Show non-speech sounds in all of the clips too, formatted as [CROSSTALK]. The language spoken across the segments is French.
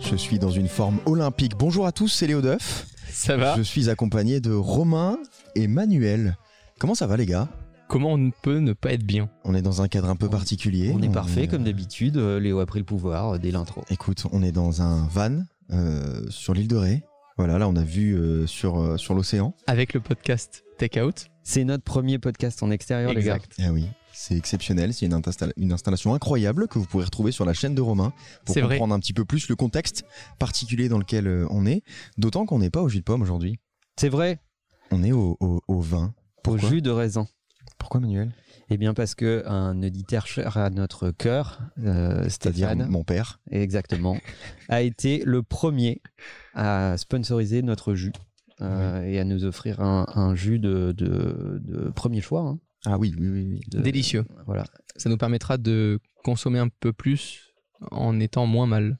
Je suis dans une forme olympique. Bonjour à tous, c'est Léo Duff. Ça va Je suis accompagné de Romain et Manuel. Comment ça va les gars? Comment on ne peut ne pas être bien? On est dans un cadre un peu particulier. On est parfait comme d'habitude. euh, Léo a pris le pouvoir euh, dès l'intro. Écoute, on est dans un van euh, sur l'île de Ré. Voilà, là on a vu euh, sur, euh, sur l'océan. Avec le podcast Take Out. C'est notre premier podcast en extérieur, les gars. Exact. Ah oui, c'est exceptionnel. C'est une, installa- une installation incroyable que vous pourrez retrouver sur la chaîne de Romain pour vrai. comprendre un petit peu plus le contexte particulier dans lequel euh, on est. D'autant qu'on n'est pas au jus de pomme aujourd'hui. C'est vrai, On est au, au- au vin. au jus de raisin. Pourquoi Manuel? Eh bien, parce que un auditeur cher à notre cœur, euh, C'est-à-dire mon père. exactement, a été le premier à sponsoriser notre jus euh, et à nous offrir un, un jus de, de- de premier choix. hein. Ah oui, oui, oui. oui. Délicieux. Voilà. Ça nous permettra de consommer un peu plus en étant moins mal.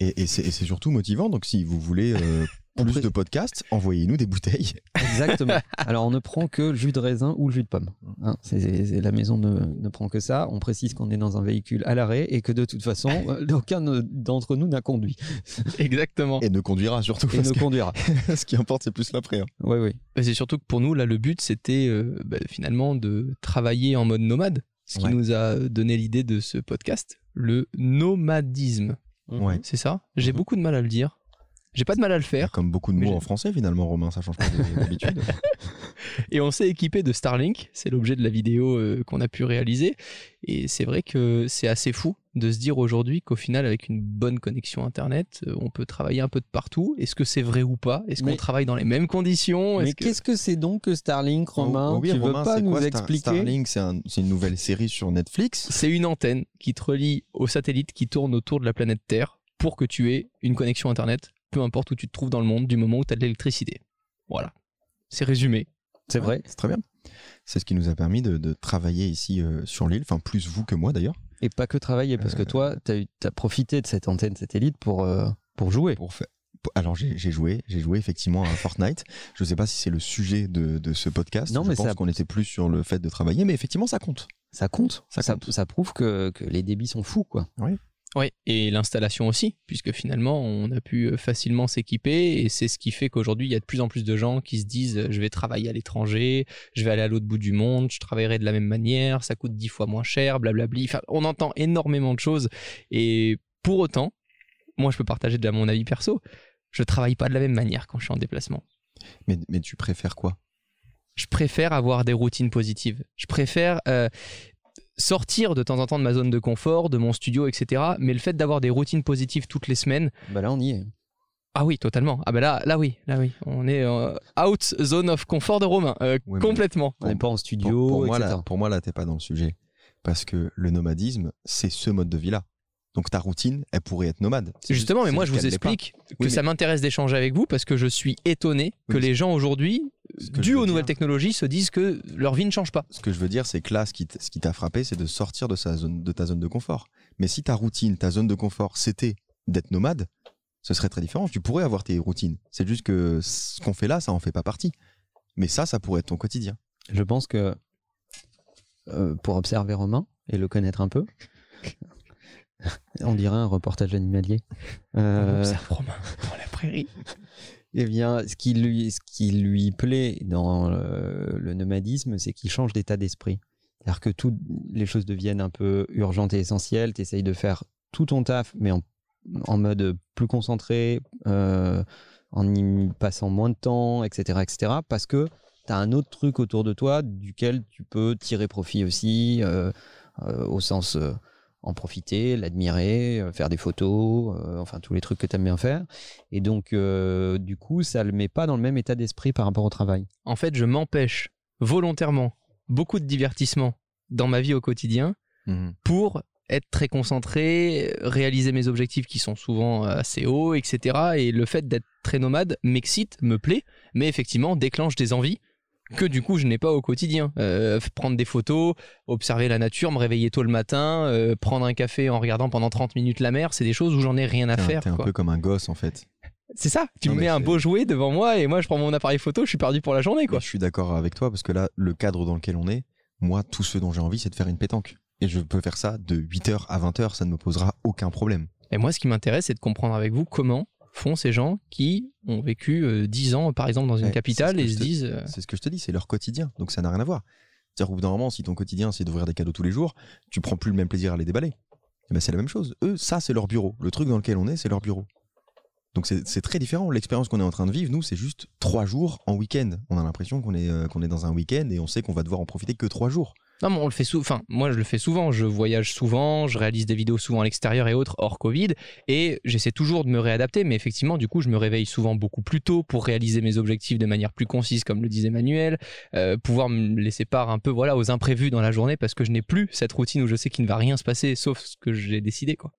Et, et c'est surtout motivant. Donc, si vous voulez euh, plus de podcasts, envoyez-nous des bouteilles. [LAUGHS] Exactement. [LAUGHS] Alors, on ne prend que le jus de raisin ou le jus de pomme. Hein, la maison ne, ne prend que ça. On précise qu'on est dans un véhicule à l'arrêt et que de toute façon, [LAUGHS] euh, aucun d'entre nous n'a conduit [LAUGHS] Exactement. Et ne conduira surtout. et ne que conduira. ce qui importe, c'est plus l'après. hein. Oui, oui. Et C'est surtout que pour nous, là, le but, c'était euh, bah, finalement de travailler en mode nomade. Ce qui Ouais. nous a donné l'idée de ce podcast, le nomadisme. Ouais. C'est ça? J'ai Mhm. beaucoup de mal à le dire. J'ai pas de mal à le faire. Comme beaucoup de mots en français, finalement, Romain, ça change pas de- d'habitude. [LAUGHS] Et on s'est équipé de Starlink, c'est l'objet de la vidéo euh, qu'on a pu réaliser. Et c'est vrai que c'est assez fou de se dire aujourd'hui qu'au final, avec une bonne connexion Internet, euh, on peut travailler un peu de partout. Est-ce que c'est vrai ou pas? Est-ce qu'on travaille dans les mêmes conditions? Mais Est-ce que- qu'est-ce que c'est donc que Starlink, Romain? Oh, oui, Tu Romain, veux pas nous quoi, expliquer? Starlink, c'est un- c'est une nouvelle série sur Netflix? C'est une antenne qui te relie au satellite qui tourne autour de la planète Terre pour que tu aies une connexion Internet, peu importe où tu te trouves dans le monde, du moment où tu as de l'électricité. Voilà. C'est résumé. C'est vrai. C'est très bien. C'est ce qui nous a permis de, de travailler ici euh, sur l'île, enfin plus vous que moi d'ailleurs, Et pas que travailler, parce que toi, tu as, profité de cette antenne satellite pour, euh, pour jouer. pour faire. Alors j'ai joué, j'ai joué effectivement à Fortnite. Je sais pas si c'est le sujet de, de ce podcast. Non, Je mais pense ça- qu'on était plus sur le fait de travailler, mais effectivement ça compte. Ça compte. Ça Ça, compte. ça prouve que, que les débits sont fous, quoi. Oui, et l'installation aussi, puisque finalement, on a pu euh, facilement s'équiper, et c'est ce qui fait qu'aujourd'hui, il y a de plus en plus de gens qui se disent euh, je vais travailler à l'étranger, je vais aller à l'autre bout du monde, je travaillerai de la même manière, ça coûte dix fois moins cher, blablabli. Enfin, on entend énormément de choses, et pour autant, moi, je peux partager de mon avis perso, je travaille pas de la même manière quand je suis en déplacement. Mais, mais tu préfères quoi? Je préfère avoir des routines positives. Je préfère euh, sortir de temps en temps de ma zone de confort, de mon studio, etc. Mais le fait d'avoir des routines positives toutes les semaines, Bah là, on y est. Ah oui, totalement. Ah bah là, là oui, là oui. On est euh, out zone of confort de Romain, euh, complètement. On n'est pas en studio, pour moi, etc. là, pour moi là, t'es pas dans le sujet. Parce que le nomadisme, c'est ce mode de vie-là. Donc ta routine, elle pourrait être nomade. C'est Justement, juste- mais moi je vous explique que Oui, ça m'intéresse d'échanger avec vous parce que je suis étonné que Oui, les gens aujourd'hui, dû aux dire- nouvelles technologies, se disent que leur vie ne change pas. Ce que je veux dire, c'est que là, ce qui t- ce qui t'a frappé, c'est de sortir de, sa zone, de ta zone de confort. Mais si ta routine, ta zone de confort, c'était d'être nomade, ce serait très différent. Tu pourrais avoir tes routines. C'est juste que ce qu'on fait là, ça en fait pas partie. Mais ça, ça pourrait être ton quotidien. Je pense que euh, pour observer Romain et le connaître un peu, [LAUGHS] on dirait un reportage animalier. Euh, Observe Romain dans la prairie. Eh bien, ce qui lui, ce qui lui plaît dans le, nomadisme, c'est qu'il change d'état d'esprit. C'est-à-dire que toutes les choses deviennent un peu urgentes et essentielles. Tu essayes de faire tout ton taf, mais en, en mode plus concentré, euh, en y passant moins de temps, etc. etc. parce que tu as un autre truc autour de toi duquel tu peux tirer profit aussi, euh, euh, au sens en profiter, l'admirer, euh, faire des photos, euh, enfin tous les trucs que tu aimes bien faire. Et donc, euh, du coup, ça le met pas dans le même état d'esprit par rapport au travail. En fait, je m'empêche volontairement beaucoup de divertissement dans ma vie au quotidien pour être très concentré, réaliser mes objectifs qui sont souvent assez hauts, etc. Et le fait d'être très nomade m'excite, me plaît, mais effectivement déclenche des envies que du coup je n'ai pas au quotidien. Euh, prendre des photos, observer la nature, me réveiller tôt le matin, euh, prendre un café en regardant pendant 30 minutes la mer, c'est des choses où j'en ai rien à faire. T'es un quoi. peu comme un gosse en fait. C'est ça, tu Non, me mets un beau jouet devant moi et moi je prends mon appareil photo, je suis perdu pour la journée quoi. Mais Je suis d'accord avec toi parce que là, le cadre dans lequel on est, moi, tout ce dont j'ai envie, c'est de faire une pétanque. Et je peux faire ça de 8h à 20h, ça ne me posera aucun problème. Et moi ce qui m'intéresse c'est de comprendre avec vous comment font ces gens qui ont vécu euh, 10 ans par exemple dans une Ouais, capitale et se te- disent euh, C'est ce que je te dis, c'est leur quotidien. Donc ça n'a rien à voir. C'est-à-dire au bout d'un moment, si ton quotidien c'est d'ouvrir des cadeaux tous les jours, tu prends plus le même plaisir à les déballer. Et ben c'est la même chose. Eux, ça c'est leur bureau. Le truc dans lequel on est, c'est leur bureau. Donc c'est c'est très différent. L'expérience qu'on est en train de vivre, nous, c'est juste trois jours en week-end. On a l'impression qu'on est, euh, qu'on est dans un week-end et on sait qu'on va devoir en profiter que trois jours. Non, mais on le fait souvent. Enfin, moi, je le fais souvent. Je voyage souvent, je réalise des vidéos souvent à l'extérieur et autres hors Covid. Et j'essaie toujours de me réadapter. Mais effectivement, du coup, je me réveille souvent beaucoup plus tôt pour réaliser mes objectifs de manière plus concise, comme le disait Manuel. Euh, pouvoir me laisser part un peu voilà, aux imprévus dans la journée parce que je n'ai plus cette routine où je sais qu'il ne va rien se passer sauf ce que j'ai décidé. Quoi.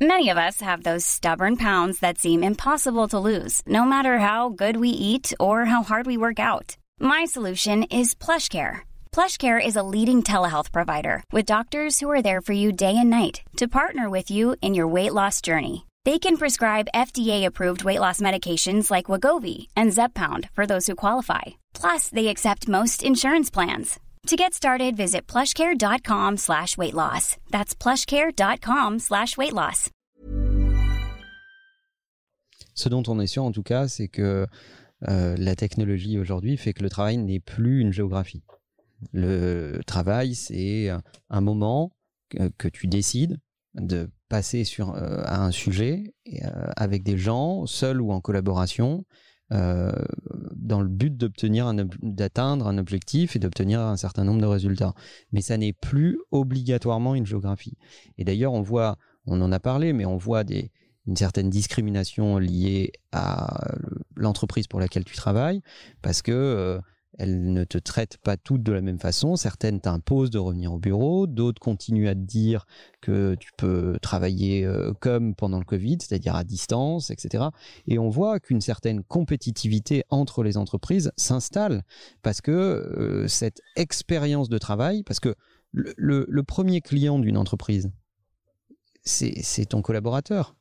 Many of us have those stubborn pounds that seem impossible to lose, no matter how good we eat or how hard we work out. My solution is PlushCare. PlushCare is a leading telehealth provider with doctors who are there for you day and night to partner with you in your weight loss journey. They can prescribe FDA-approved weight loss medications like Wagovi and Zepbound for those who qualify. Plus, they accept most insurance plans. To get started, visit plushcare.com slash weight loss. That's plushcare.com slash weight loss. Ce dont on est sûr en tout cas, c'est que la technologie aujourd'hui fait que le travail n'est plus une géographie. Le travail, c'est un moment que, tu décides de passer sur euh, à un sujet et, euh, avec des gens, seuls ou en collaboration, euh, dans le but d'atteindre un objectif et d'obtenir un certain nombre de résultats. Mais ça n'est plus obligatoirement une géographie. Et d'ailleurs, on voit, on en a parlé, mais on voit des, une certaine discrimination liée à l'entreprise pour laquelle tu travailles, parce que euh, elles ne te traitent pas toutes de la même façon. Certaines t'imposent de revenir au bureau, d'autres continuent à te dire que tu peux travailler euh, comme pendant le Covid, c'est-à-dire à distance, etc. Et on voit qu'une certaine compétitivité entre les entreprises s'installe parce que euh, cette expérience de travail, parce que le, premier client d'une entreprise, c'est ton collaborateur.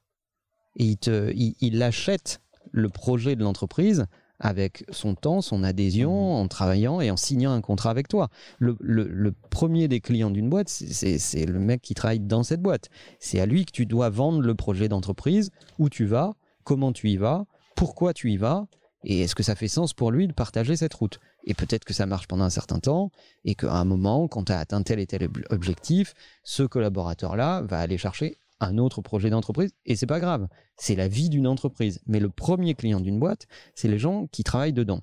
Et il, te, il, il achète le projet de l'entreprise avec son temps, son adhésion, en travaillant et en signant un contrat avec toi. Le, le- le premier des clients d'une boîte, c'est- le mec qui travaille dans cette boîte. C'est à lui que tu dois vendre le projet d'entreprise, où tu vas, comment tu y vas, pourquoi tu y vas, et est-ce que ça fait sens pour lui de partager cette route? Et peut-être que ça marche pendant un certain temps, et qu'à un moment, quand tu as atteint tel et tel ob- objectif, ce collaborateur-là va aller chercher un autre projet d'entreprise, et c'est pas grave. C'est la vie d'une entreprise. Mais le premier client d'une boîte, c'est les gens qui travaillent dedans.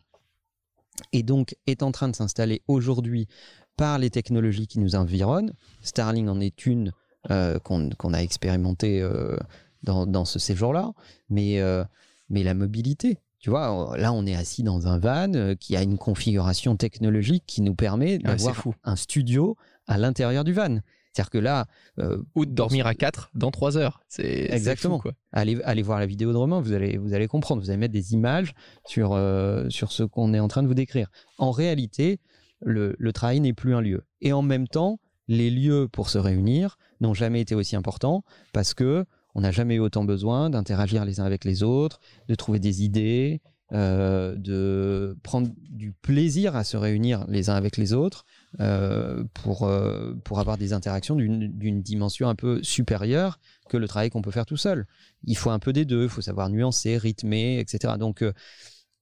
Et donc, est en train de s'installer aujourd'hui par les technologies qui nous environnent. Starling en est une euh, qu'on a expérimentée euh, dans, dans ce séjour-là. Mais, euh, mais la mobilité, tu vois, là, on est assis dans un van qui a une configuration technologique qui nous permet c'est d'avoir un studio à l'intérieur du van. C'est-à-dire que là, euh, Ou de dormir à 4 dans 3 heures. C'est Exactement. fou, quoi. allez, allez voir la vidéo de Romain, vous allez, vous allez comprendre. Vous allez mettre des images sur, euh, sur ce qu'on est en train de vous décrire. En réalité, le, le travail n'est plus un lieu. Et en même temps, les lieux pour se réunir n'ont jamais été aussi importants parce que on n'a jamais eu autant besoin d'interagir les uns avec les autres, de trouver des idées, euh, de prendre du plaisir à se réunir les uns avec les autres euh, pour, euh, pour avoir des interactions d'une dimension un peu supérieure que le travail qu'on peut faire tout seul. Il faut un peu des deux, il faut savoir nuancer, rythmer, etc. Donc, euh,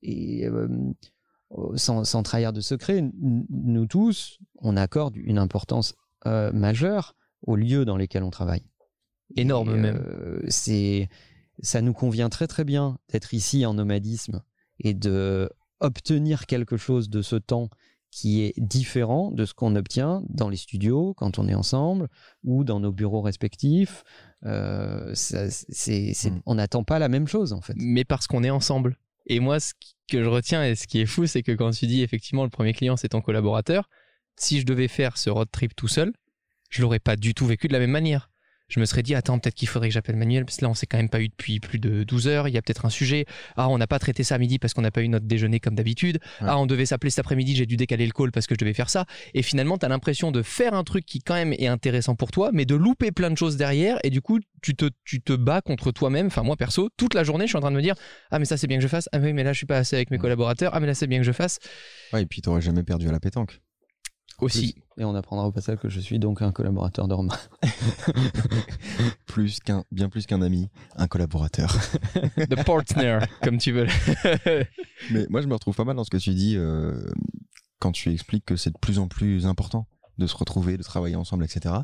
et, sans, sans trahir de secret, nous tous, on accorde une importance majeure aux lieux dans lesquels on travaille. Énorme Et, même. c'est, ça nous convient très très bien d'être ici en nomadisme et de obtenir quelque chose de ce temps qui est différent de ce qu'on obtient dans les studios quand on est ensemble ou dans nos bureaux respectifs. Euh, ça, c'est, c'est- Mm. On n'attend pas la même chose en fait. mais parce qu'on est ensemble. Et moi, ce que je retiens et ce qui est fou, c'est que quand tu dis effectivement le premier client c'est ton collaborateur, si je devais faire ce road trip tout seul, je l'aurais pas du tout vécu de la même manière. Je me serais dit, attends, peut-être qu'il faudrait que j'appelle Manuel, parce que là, on s'est quand même pas eu depuis plus de 12 heures. Il y a peut-être un sujet. Ah, on n'a pas traité ça à midi parce qu'on n'a pas eu notre déjeuner comme d'habitude. Ouais. Ah, on devait s'appeler cet après-midi, j'ai dû décaler le call parce que je devais faire ça. Et finalement, tu as l'impression de faire un truc qui, quand même, est intéressant pour toi, mais de louper plein de choses derrière. Et du coup, tu te, tu te bats contre toi-même. Enfin, moi, perso, toute la journée, je suis en train de me dire, ah, mais ça, c'est bien que je fasse. Ah, oui, mais là, je suis pas assez avec mes collaborateurs. Ah, mais là, c'est bien que je fasse. Ouais, et puis t'aurais jamais perdu à la pétanque. Aussi. Et on apprendra au passage que je suis donc un collaborateur de Romain. [LAUGHS] Plus qu'un, bien plus qu'un ami, un collaborateur. [LAUGHS] The partner, comme tu veux. [LAUGHS] Mais moi, je me retrouve pas mal dans ce que tu dis euh, quand tu expliques que c'est de plus en plus important de se retrouver, de travailler ensemble, etc.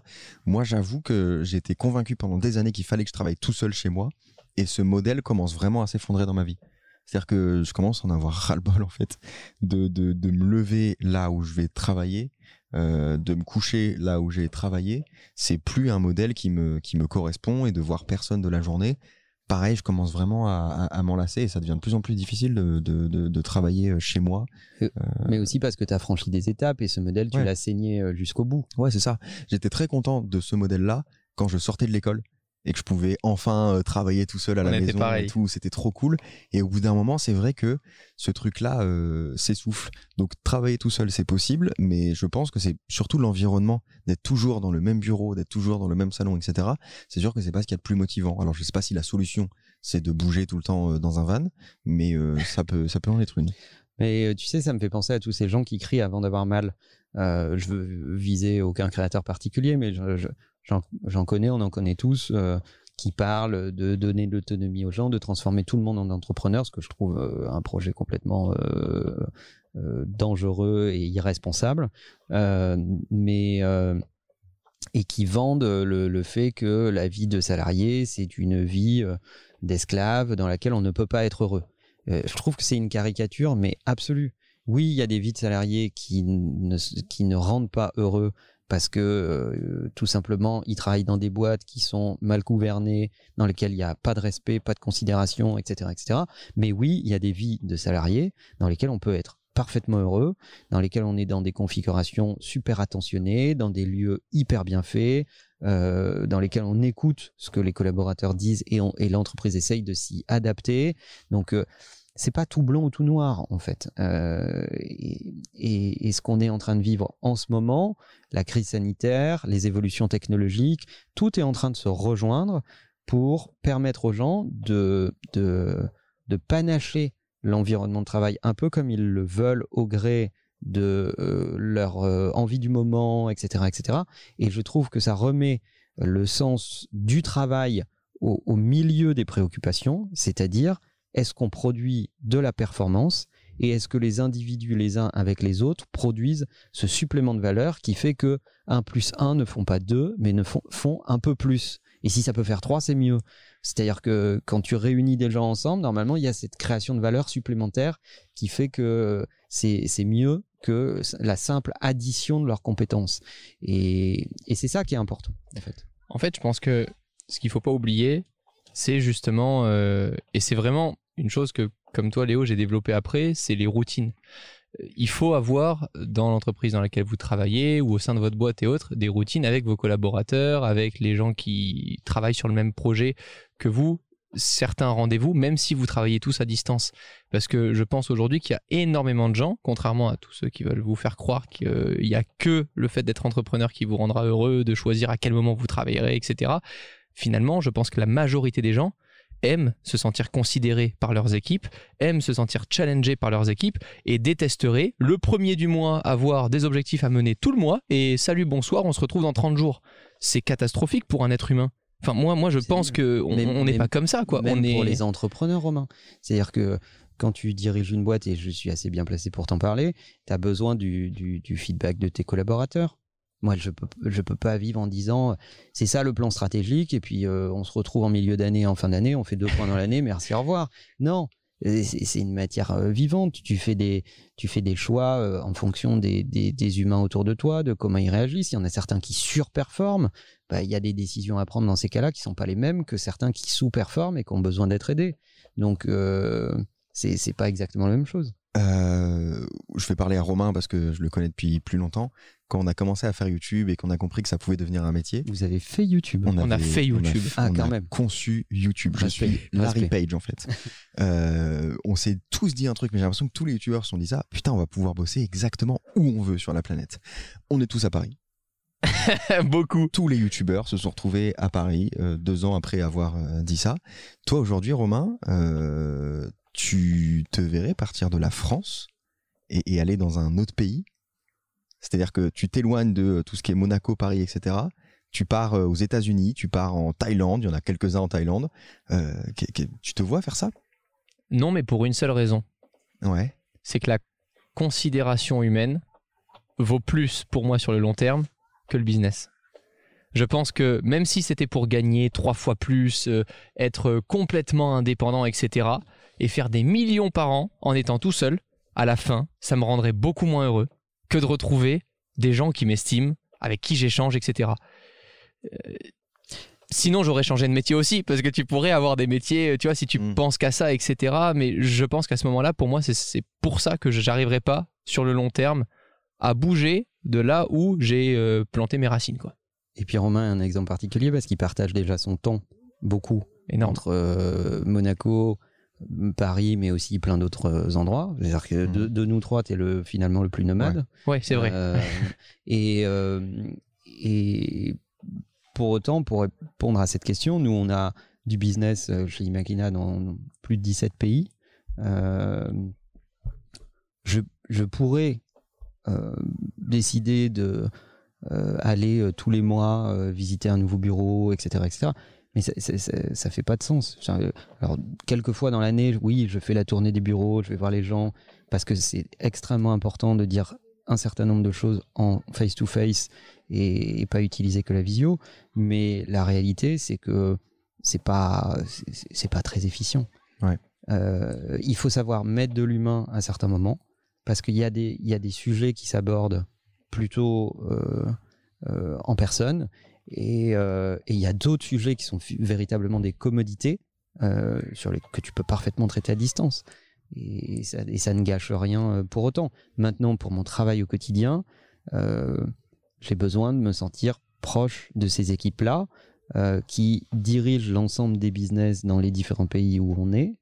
Moi, j'avoue que j'ai été convaincu pendant des années qu'il fallait que je travaille tout seul chez moi, et ce modèle commence vraiment à s'effondrer dans ma vie. C'est-à-dire que je commence à en avoir ras-le-bol, en fait, de, de, de me lever là où je vais travailler, euh, de me coucher là où j'ai travaillé. C'est plus un modèle qui me, qui me correspond, et de voir personne de la journée. Pareil, je commence vraiment à, à, à m'en lasser, et ça devient de plus en plus difficile de, de, de, de travailler euh, chez moi. Mais aussi parce que tu as franchi des étapes et ce modèle, tu Ouais. l'as saigné euh, jusqu'au bout. Ouais, c'est ça. J'étais très content de ce modèle-là quand je sortais de l'école et que je pouvais enfin euh, travailler tout seul à On la maison pareil. et tout. C'était trop cool. Et au bout d'un moment, c'est vrai que ce truc-là euh, s'essouffle. Donc travailler tout seul, c'est possible, mais je pense que c'est surtout l'environnement d'être toujours dans le même bureau, d'être toujours dans le même salon, etc. C'est sûr que c'est pas ce qu'il y a de plus motivant. Alors je sais pas si la solution c'est de bouger tout le temps euh, dans un van, mais euh, ça peut ça peut en être une. Mais tu sais, ça me fait penser à tous ces gens qui crient avant d'avoir mal. Euh, je veux viser aucun créateur particulier, mais je- je- j'en connais, on en connaît tous, euh, qui parlent de donner de l'autonomie aux gens, de transformer tout le monde en entrepreneur, ce que je trouve euh, un projet complètement euh, dangereux et irresponsable. Mais et qui vendent le, fait que la vie de salarié, c'est une vie d'esclave dans laquelle on ne peut pas être heureux. Je trouve que c'est une caricature, mais absolue. Oui, il y a des vies de salariés qui ne rendent pas heureux parce que euh, tout simplement, ils travaillent dans des boîtes qui sont mal gouvernées, dans lesquelles il n'y a pas de respect, pas de considération, etc., etc. Mais oui, il y a des vies de salariés dans lesquelles on peut être parfaitement heureux, dans lesquelles on est dans des configurations super attentionnées, dans des lieux hyper bien faits, euh, dans lesquels on écoute ce que les collaborateurs disent et l'entreprise essaye de s'y adapter. Donc, euh, c'est pas tout blanc ou tout noir en fait. Euh, et, ce qu'on est en train de vivre en ce moment, la crise sanitaire, les évolutions technologiques, tout est en train de se rejoindre pour permettre aux gens de, de, panacher l'environnement de travail un peu comme ils le veulent au gré de euh, leur euh, envie du moment, etc., etc. Et je trouve que ça remet le sens du travail au milieu des préoccupations, c'est-à-dire est-ce qu'on produit de la performance et est-ce que les individus les uns avec les autres produisent ce supplément de valeur qui fait que 1 plus 1 ne font pas 2 mais ne font, font un peu plus. Et si ça peut faire 3 c'est mieux. C'est-à-dire que quand tu réunis des gens ensemble normalement il y a cette création de valeur supplémentaire qui fait que c'est mieux que la simple addition de leurs compétences. Et, et c'est ça qui est important en fait. En fait, je pense que ce qu'il faut pas oublier, c'est justement, euh, et c'est vraiment une chose que, comme toi, Léo, j'ai développé après, c'est les routines. Euh, Il faut avoir dans l'entreprise dans laquelle vous travaillez ou au sein de votre boîte et autres des routines avec vos collaborateurs, avec les gens qui travaillent sur le même projet que vous, certains rendez-vous, même si vous travaillez tous à distance. Parce que je pense aujourd'hui qu'il y a énormément de gens, contrairement à tous ceux qui veulent vous faire croire qu'il n'y a que le fait d'être entrepreneur qui vous rendra heureux, de choisir à quel moment vous travaillerez, etc. Finalement, je pense que la majorité des gens aiment se sentir considérés par leurs équipes, aiment se sentir challengés par leurs équipes et détesteraient le premier du mois avoir des objectifs à mener tout le mois et salut, bonsoir, on se retrouve dans 30 jours. C'est catastrophique pour un être humain. Enfin, moi, moi je pense que on même- on n'est pas comme ça, quoi. Même on est... pour les entrepreneurs, Romain. C'est-à-dire que quand tu diriges une boîte, et je suis assez bien placé pour t'en parler, tu as besoin du, du- du feedback de tes collaborateurs. Moi, je peux, je peux pas vivre en disant c'est ça le plan stratégique, et puis euh, on se retrouve en milieu d'année, en fin d'année, on fait deux points dans l'année, [LAUGHS] merci, au revoir. Non, euh, c'est une matière euh, vivante. Tu fais des, tu fais des choix en fonction des, des, des humains autour de toi, de comment ils réagissent. Il y en a certains qui surperforment. Bah, il y a des décisions à prendre dans ces cas-là qui sont pas les mêmes que certains qui sous-performent et qui ont besoin d'être aidés. Donc, euh, c'est pas exactement la même chose. Euh, je vais parler à Romain parce que je le connais depuis plus longtemps. Quand on a commencé à faire YouTube et qu'on a compris que ça pouvait devenir un métier, Vous avez fait YouTube. On a fait YouTube. Ah, on quand a même. conçu YouTube. Je Respect, suis Larry respect. Page en fait. [LAUGHS] Euh, on s'est tous dit un truc, mais j'ai l'impression que tous les youtubeurs se sont dit ça. Putain, on va pouvoir bosser exactement où on veut sur la planète. On est tous à Paris. [LAUGHS] Beaucoup. Tous les youtubeurs se sont retrouvés à Paris euh, deux ans après avoir euh, dit ça. Toi aujourd'hui, Romain, euh, tu te verrais partir de la France et, et aller dans un autre pays? C'est-à-dire que tu t'éloignes de tout ce qui est Monaco, Paris, etc. Tu pars euh, aux États-Unis, tu pars en Thaïlande, il y en a quelques-uns en Thaïlande. Euh, tu te vois faire ça? Non, mais pour une seule raison. Ouais. c'est que la considération humaine vaut plus pour moi sur le long terme que le business. Je pense que même si c'était pour gagner trois fois plus, euh, être complètement indépendant, etc., et faire des millions par an en étant tout seul, à la fin, ça me rendrait beaucoup moins heureux que de retrouver des gens qui m'estiment, avec qui j'échange, etc. Euh, Sinon, j'aurais changé de métier aussi, parce que tu pourrais avoir des métiers, tu vois, si tu Mm. penses qu'à ça, etc. Mais je pense qu'à ce moment-là, pour moi, c'est- c'est pour ça que j'arriverai pas, sur le long terme, à bouger de là où j'ai euh, planté mes racines, quoi. Et puis Romain est un exemple particulier parce qu'il partage déjà son temps beaucoup Énorme. entre euh, Monaco, Paris, mais aussi plein d'autres euh, endroits. C'est-à-dire que de, de nous trois, tu es le, finalement le plus nomade. Ouais, c'est vrai. Euh, et, euh, et pour autant, pour répondre à cette question, nous, on a du business chez Imakina dans plus de 17 pays. Euh, je, je pourrais décider de aller tous les mois visiter un nouveau bureau, etc., etc. Mais ça, ça, ça- ça fait pas de sens. Alors, quelques fois dans l'année, oui, je fais la tournée des bureaux, je vais voir les gens, parce que c'est extrêmement important de dire un certain nombre de choses en face-to-face et, et pas utiliser que la visio. Mais la réalité, c'est que c'est pas, c'est- c'est pas très efficient. Ouais. Euh, il faut savoir mettre de l'humain à certains moments, parce qu'il y, a des- il y a des sujets qui s'abordent plutôt euh, euh, en personne, et euh, et il y a d'autres sujets qui sont véritablement des commodités euh, sur les, que tu peux parfaitement traiter à distance. Et ça, ne gâche rien euh, pour autant. Maintenant, pour mon travail au quotidien, j'ai besoin de me sentir proche de ces équipes-là qui dirigent l'ensemble des business dans les différents pays où on est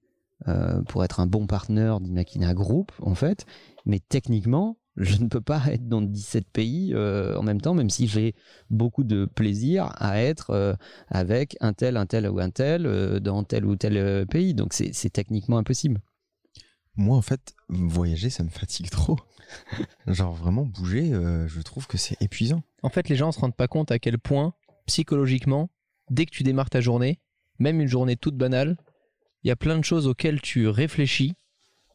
pour être un bon partenaire d'Imakina Group, en fait. Mais techniquement, je ne peux pas être dans 17 pays euh, en même temps, même si j'ai beaucoup de plaisir à être euh, avec un tel, un tel ou un tel euh, dans tel ou tel euh, pays. Donc c'est techniquement impossible. Moi, en fait, voyager, ça me fatigue trop. [LAUGHS] Genre, vraiment, bouger, euh, je trouve que c'est épuisant. En fait, les gens se rendent pas compte à quel point, psychologiquement, dès que tu démarres ta journée, même une journée toute banale, il y a plein de choses auxquelles tu réfléchis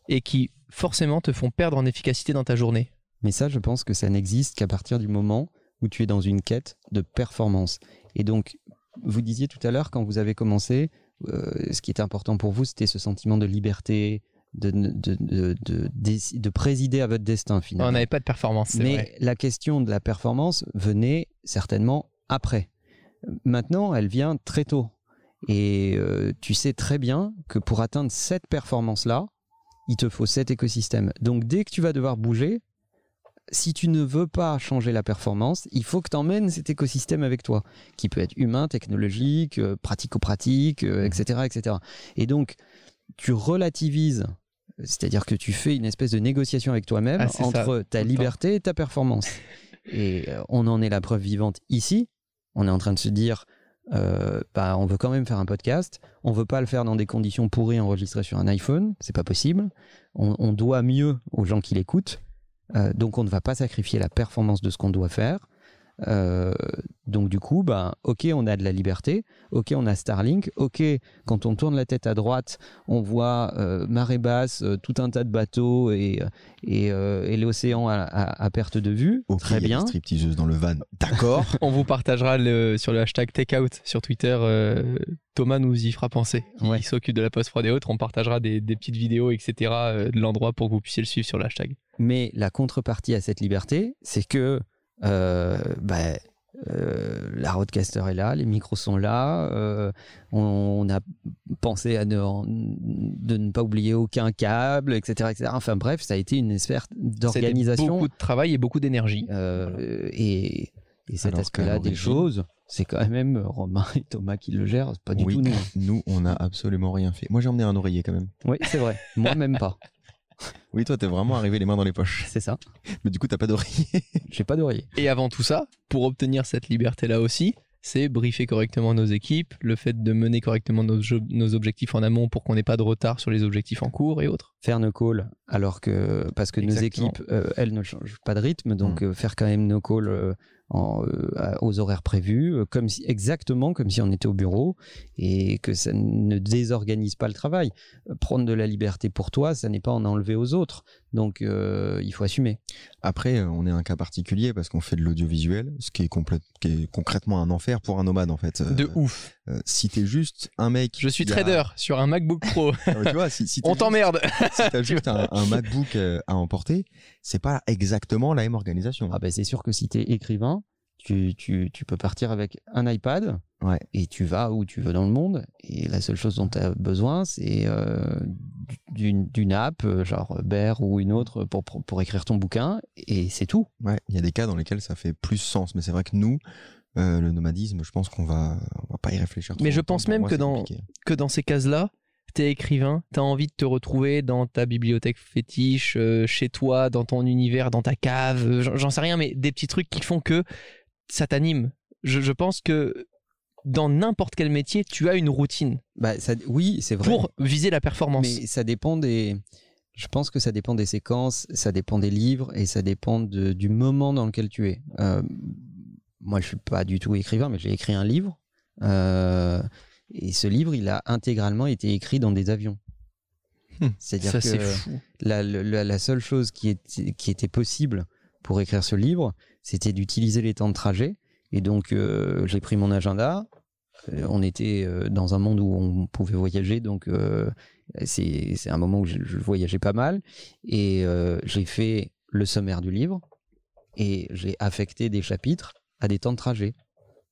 et qui forcément te font perdre en efficacité dans ta journée. Mais ça, je pense que ça n'existe qu'à partir du moment où tu es dans une quête de performance. Et donc, vous disiez tout à l'heure, quand vous avez commencé, euh, ce qui était important pour vous, c'était ce sentiment de liberté, de, de, de, présider à votre destin, On finalement. n'avait pas de performance, Mais vrai. la question de la performance venait certainement après. Maintenant, elle vient très tôt. Et euh, tu sais très bien que pour atteindre cette performance-là, il te faut cet écosystème. Donc dès que tu vas devoir bouger, si tu ne veux pas changer la performance, il faut que tu emmènes cet écosystème avec toi, qui peut être humain, technologique, euh, pratico-pratique, euh, etc., etc. Et donc, tu relativises, c'est-à-dire que tu fais une espèce de négociation avec toi-même Ah, ça, entre ta liberté et ta performance. et euh, on en est la preuve vivante ici. On est en train de se dire, euh, bah, on veut quand même faire un podcast. On veut pas le faire dans des conditions pourries enregistrées sur un iPhone. C'est pas possible. On, doit mieux aux gens qui l'écoutent. Euh, donc on ne va pas sacrifier la performance de ce qu'on doit faire. Euh, donc du coup, bah, ok, on a de la liberté, ok, on a Starlink, ok, quand on tourne la tête à droite, on voit euh, marée basse, euh, tout un tas de bateaux et, et, euh, et l'océan à, à- à perte de vue, très bien. des stripteaseuses dans le van. D'accord. [LAUGHS] On vous partagera le, sur le hashtag takeout sur Twitter. euh, Thomas nous y fera penser. Il Ouais. s'occupe de la post prod et autres. On partagera des, des petites vidéos, etc. euh, de l'endroit pour que vous puissiez le suivre sur le hashtag. Mais la contrepartie à cette liberté, c'est que euh, bah, euh, la roadcaster est là, les micros sont là. euh, on, on a pensé à ne, de ne pas oublier aucun câble, etc., etc. Enfin bref, ça a été une espèce d'organisation. Beaucoup de travail et beaucoup d'énergie. Euh, et, et cet aspect-là des choses, c'est quand même Romain et Thomas qui le gèrent, pas du oui, tout nous. nous, on n'a absolument rien fait. Moi, j'ai emmené un oreiller quand même. Oui, c'est vrai. Moi même pas. Oui, toi, t'es vraiment arrivé les mains dans les poches. C'est ça. [LAUGHS] Mais du coup, t'as pas d'oreiller. [LAUGHS] J'ai pas d'oreiller. Et avant tout ça, pour obtenir cette liberté-là aussi, c'est briefer correctement nos équipes, le fait de mener correctement nos, jeux- nos objectifs en amont pour qu'on n'ait pas de retard sur les objectifs en cours et autres. Faire nos calls, alors que parce que Exactement. nos équipes, euh, elles ne changent pas de rythme, donc Mm. euh, faire quand même nos calls euh, euh, aux horaires prévus, euh, comme exactement comme si on était au bureau, et que ça ne désorganise pas le travail. Euh, Prendre de la liberté pour toi, ça n'est pas en enlever aux autres, donc euh, il faut assumer. Après, euh, on est un cas particulier parce qu'on fait de l'audiovisuel, ce qui est, qui est concrètement un enfer pour un nomade en fait. Euh, De ouf. euh, si t'es juste un mec. Je suis a- trader sur un MacBook Pro. [LAUGHS] Ah, tu vois, si, si t'es On t'emmerde. si t'as [LAUGHS] juste un, un MacBook à emporter, c'est pas exactement la même organisation. Ah ben c'est sûr que si tu es écrivain, tu, tu, tu peux partir avec un iPad Ouais. et tu vas où tu veux dans le monde. Et la seule chose dont tu as besoin, c'est euh, d'une d'une app, euh, genre Bear ou une autre, pour, pour, pour écrire ton bouquin. Et c'est tout. Ouais, il y a des cas dans lesquels ça fait plus sens, mais c'est vrai que nous, euh, le nomadisme, je pense qu'on va, on va pas y réfléchir. trop Mais je pense même moi, que dans- compliqué. que dans ces cases-là, t'es écrivain, t'as envie de te retrouver dans ta bibliothèque fétiche, euh, chez toi, dans ton univers, dans ta cave, euh, j'en j'en sais rien, mais des petits trucs qui font que ça t'anime. Je, je pense que dans n'importe quel métier, tu as une routine Bah, ça, oui, c'est vrai. pour viser la performance. Mais ça dépend des. Je pense que ça dépend des séquences, ça dépend des livres et ça dépend de- du moment dans lequel tu es. Euh, moi, je suis pas du tout écrivain, mais j'ai écrit un livre. Euh, et ce livre, il a intégralement été écrit dans des avions. Hmm. C'est-à-dire que c'est fou. la, la- la seule chose qui, est- qui était possible pour écrire ce livre, c'était d'utiliser les temps de trajet. Et donc, euh, j'ai pris mon agenda. Euh, on était euh, dans un monde où on pouvait voyager, donc c'est un moment où je, voyageais pas mal. Et j'ai fait le sommaire du livre et j'ai affecté des chapitres à des temps de trajet.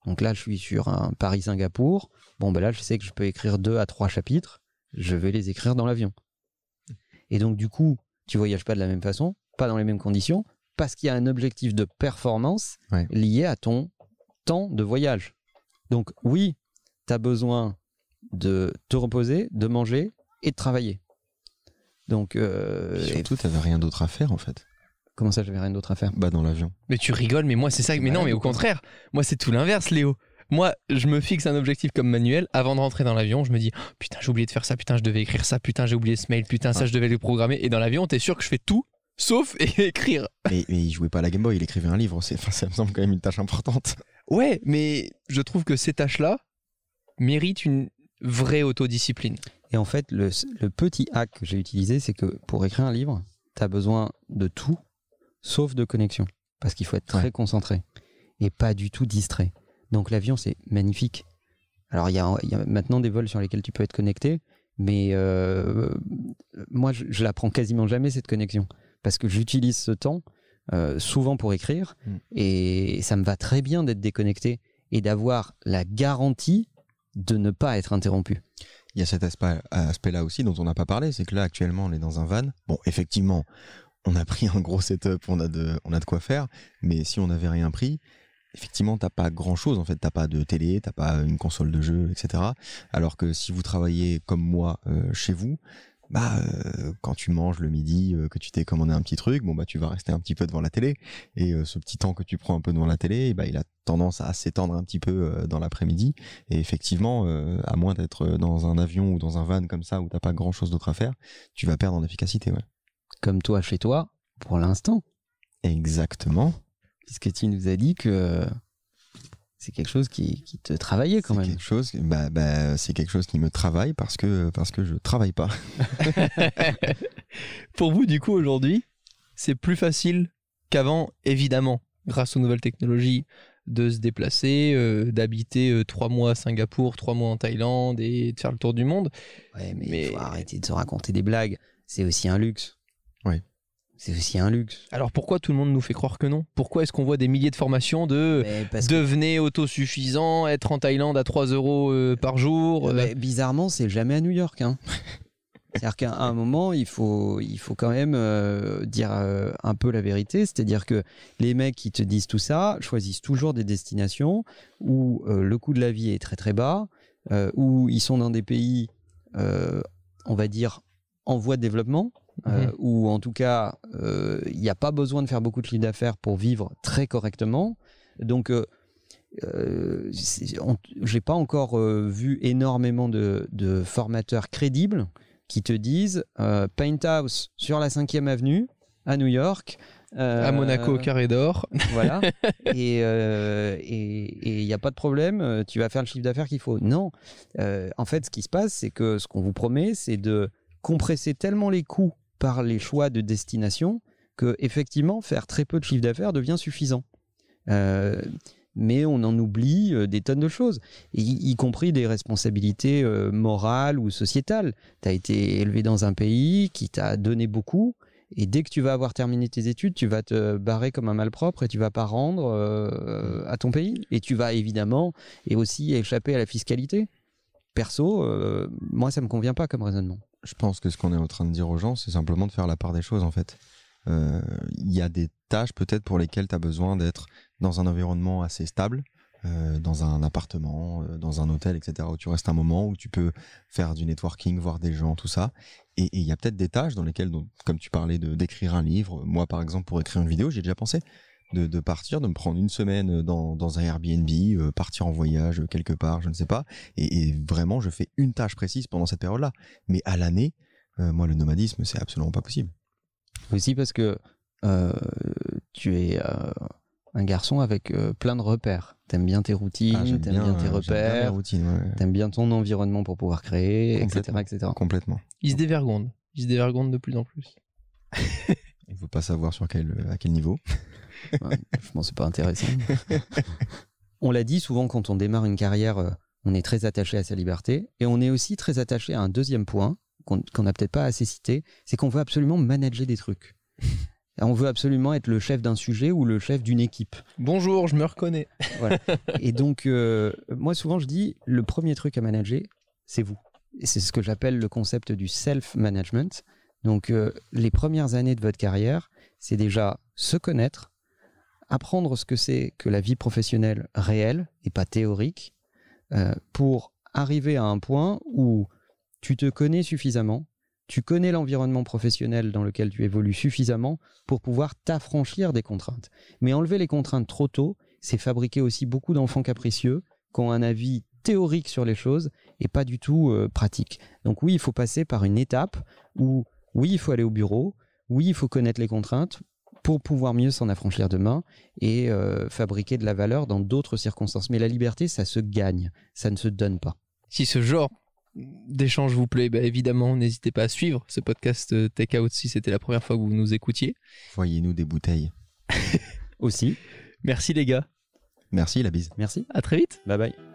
Donc là, je suis sur un Paris-Singapour. Bon, ben là, je sais que je peux écrire deux à trois chapitres. Je vais les écrire dans l'avion. Et donc, du coup, tu voyages pas de la même façon, pas dans les mêmes conditions, parce qu'il y a un objectif de performance Ouais. lié à ton temps de voyage. Donc, oui, tu as besoin de te reposer, de manger et de travailler. Donc, euh, et Surtout, t'avais rien d'autre à faire en fait. comment ça, j'avais rien d'autre à faire? Bah dans l'avion. Mais tu rigoles, mais moi, c'est ça. Mais non, malade mais au contraire, moi, c'est tout l'inverse, Léo. Moi, je me fixe un objectif comme manuel. Avant de rentrer dans l'avion, je me dis Oh, Putain, j'ai oublié de faire ça. Putain, je devais écrire ça. Putain, j'ai oublié ce mail. Putain, ça, je devais le programmer. Et dans l'avion, t'es sûr que je fais tout sauf [LAUGHS] écrire. Mais, mais il jouait pas à la Game Boy, il écrivait un livre. C'est, enfin, ça me semble quand même une tâche importante. Ouais, mais je trouve que ces tâches-là méritent une vraie autodiscipline. Et en fait, le, le petit hack que j'ai utilisé, c'est que pour écrire un livre, tu as besoin de tout, sauf de connexion. Parce qu'il faut être très Ouais. concentré et pas du tout distrait. Donc l'avion, c'est magnifique. Alors, il y a, il y a maintenant des vols sur lesquels tu peux être connecté, mais euh, moi, je, je la prends quasiment jamais, cette connexion. Parce que j'utilise ce temps euh, souvent pour écrire, Mm. et ça me va très bien d'être déconnecté et d'avoir la garantie de ne pas être interrompu. Il y a cet aspect, aspect-là aussi dont on n'a pas parlé, c'est que là actuellement on est dans un van. Bon, effectivement, on a pris un gros setup, on a de, on a de quoi faire, mais si on n'avait rien pris, effectivement t'as pas grand-chose en fait, t'as pas de télé, t'as pas une console de jeu, etc. Alors que si vous travaillez comme moi euh, chez vous, bah euh, quand tu manges le midi, euh, que tu t'es commandé un petit truc, bon bah tu vas rester un petit peu devant la télé et euh, ce petit temps que tu prends un peu devant la télé, bah il a tendance à s'étendre un petit peu euh, dans l'après-midi et effectivement, euh, à moins d'être dans un avion ou dans un van comme ça où t'as pas grand chose d'autre à faire, tu vas perdre en efficacité. Ouais. comme toi chez toi, pour l'instant, Exactement. puisque tu nous as dit que c'est quelque chose qui, qui te travaillait quand même. quelque chose, bah, bah, c'est quelque chose qui me travaille parce que parce que je travaille pas. [LAUGHS] Pour vous, du coup, aujourd'hui, c'est plus facile qu'avant, évidemment, grâce aux nouvelles technologies, de se déplacer, euh, d'habiter euh, trois mois à Singapour, trois mois en Thaïlande et de faire le tour du monde. Ouais, mais, Mais- faut arrêter de se raconter des blagues. C'est aussi un luxe. Ouais. C'est aussi un luxe. Alors pourquoi tout le monde nous fait croire que non? Pourquoi est-ce qu'on voit des milliers de formations de parce que- devenez autosuffisant, être en Thaïlande à 3 euros euh, par jour euh, Mais bizarrement, c'est jamais à New York. Hein. [LAUGHS] C'est-à-dire qu'à un moment, il faut, il faut quand même euh, dire euh, un peu la vérité. C'est-à-dire que les mecs qui te disent tout ça choisissent toujours des destinations où euh, le coût de la vie est très très bas, euh, où ils sont dans des pays, euh, on va dire, en voie de développement, euh, Mhm. où en tout cas, euh, il n'y a pas besoin de faire beaucoup de chiffre d'affaires pour vivre très correctement. Donc, euh, euh, j'ai pas encore euh, vu énormément de, de formateurs crédibles qui te disent euh, Paint House sur la 5e avenue à New York. euh, à Monaco au carré d'or. voilà. [LAUGHS] et euh, il n'y a pas de problème, euh, tu vas faire le chiffre d'affaires qu'il faut. Non. Euh, en fait, ce qui se passe, c'est que ce qu'on vous promet, c'est de compresser tellement les coûts par les choix de destination que effectivement faire très peu de chiffre d'affaires devient suffisant. Euh, mais on en oublie euh, des tonnes de choses, y, compris des responsabilités euh, morales ou sociétales. Tu as été élevé dans un pays qui t'a donné beaucoup, et dès que tu vas avoir terminé tes études, tu vas te barrer comme un malpropre et tu vas pas rendre à ton pays. Et tu vas évidemment et aussi échapper à la fiscalité. Perso, moi ça me convient pas comme raisonnement. Je pense que ce qu'on est en train de dire aux gens, c'est simplement de faire la part des choses en fait. Euh, Il y a des tâches peut-être pour lesquelles tu as besoin d'être dans un environnement assez stable, euh, dans un appartement, euh, dans un hôtel, etc., où tu restes un moment, où tu peux faire du networking, voir des gens, tout ça. Et il y a peut-être des tâches dans lesquelles, donc, comme tu parlais de d'écrire un livre, moi par exemple pour écrire une vidéo, j'ai déjà pensé de, de partir, de me prendre une semaine dans, dans un Airbnb, euh, partir en voyage euh, quelque part, je ne sais pas. Et, et vraiment, je fais une tâche précise pendant cette période-là. Mais à l'année, euh, moi, le nomadisme, c'est absolument pas possible. Aussi parce que euh, tu es euh, un garçon avec euh, plein de repères. T'aimes bien tes routines, Ah, t'aimes bien, tes euh, bien repères, routines, ouais. t'aimes bien ton environnement pour pouvoir créer, etc., etc. Complètement. Il se dévergonde. Il se dévergonde de plus en plus. [LAUGHS] Il faut pas savoir sur quel, à quel niveau. [LAUGHS] Ouais, je pense que c'est pas intéressant. [LAUGHS] on l'a dit souvent quand on démarre une carrière, euh, on est très attaché à sa liberté et on est aussi très attaché à un deuxième point qu'on n'a peut-être pas assez cité, c'est qu'on veut absolument manager des trucs. On veut absolument être le chef d'un sujet ou le chef d'une équipe. Bonjour, je me reconnais. [LAUGHS] Et donc, euh, moi, souvent, je dis, le premier truc à manager, c'est vous. C'est ce que j'appelle le concept du self-management. Donc, euh, les premières années de votre carrière, c'est déjà se connaître, apprendre ce que c'est que la vie professionnelle réelle et pas théorique, euh, pour arriver à un point où tu te connais suffisamment, tu connais l'environnement professionnel dans lequel tu évolues suffisamment pour pouvoir t'affranchir des contraintes. Mais enlever les contraintes trop tôt, c'est fabriquer aussi beaucoup d'enfants capricieux qui ont un avis théorique sur les choses et pas du tout euh, pratique. Donc oui, il faut passer par une étape où oui, il faut aller au bureau, oui, il faut connaître les contraintes pour pouvoir mieux s'en affranchir demain et euh, fabriquer de la valeur dans d'autres circonstances. Mais la liberté, ça se gagne, ça ne se donne pas. Si ce genre d'échange vous plaît, bah, évidemment, n'hésitez pas à suivre ce podcast euh, Take Out si c'était la première fois que vous nous écoutiez. Voyez-nous des bouteilles. [LAUGHS] Aussi, Merci les gars. Merci, la bise. merci. À très vite. Bye bye.